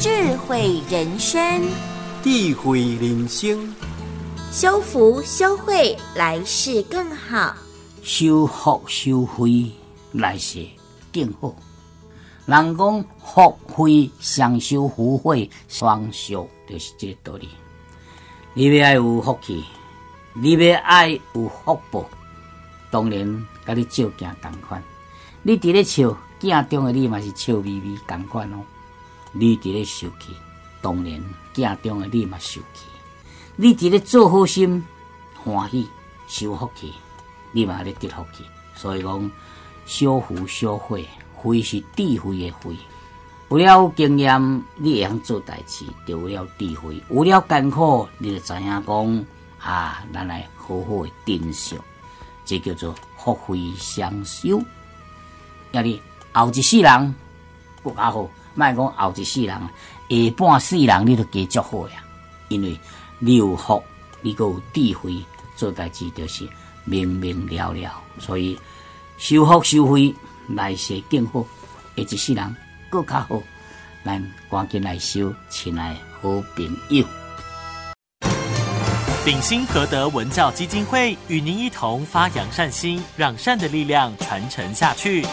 智慧人生，智慧人生，修福修慧，来世更好。修福修慧，来世更好。人讲福慧双修，福慧双修，就是这道理。你要爱有福气，你要爱有福报，当然甲你照镜同款。你伫咧笑，镜中的你嘛是笑眯眯同款哦。你伫咧受气，当然镜中的你嘛受气。你伫咧做好心，欢喜修福气，你嘛咧得福气。所以讲，修福修慧，慧是智慧的慧。有了经验，你会晓做代志，就有了智慧；有了艰苦，你就知影讲啊，咱来好好的珍惜，这叫做福慧双修。要你后一世人更加好，莫讲后一世人，下半世人你都加足好呀。因为你有福，你个有智慧，做代志就是明明了了。所以修福修慧，来世更好，下一世人更加好。咱赶紧来修，亲爱好朋友。鼎新和德文教基金会与您一同发扬善心，让善的力量传承下去。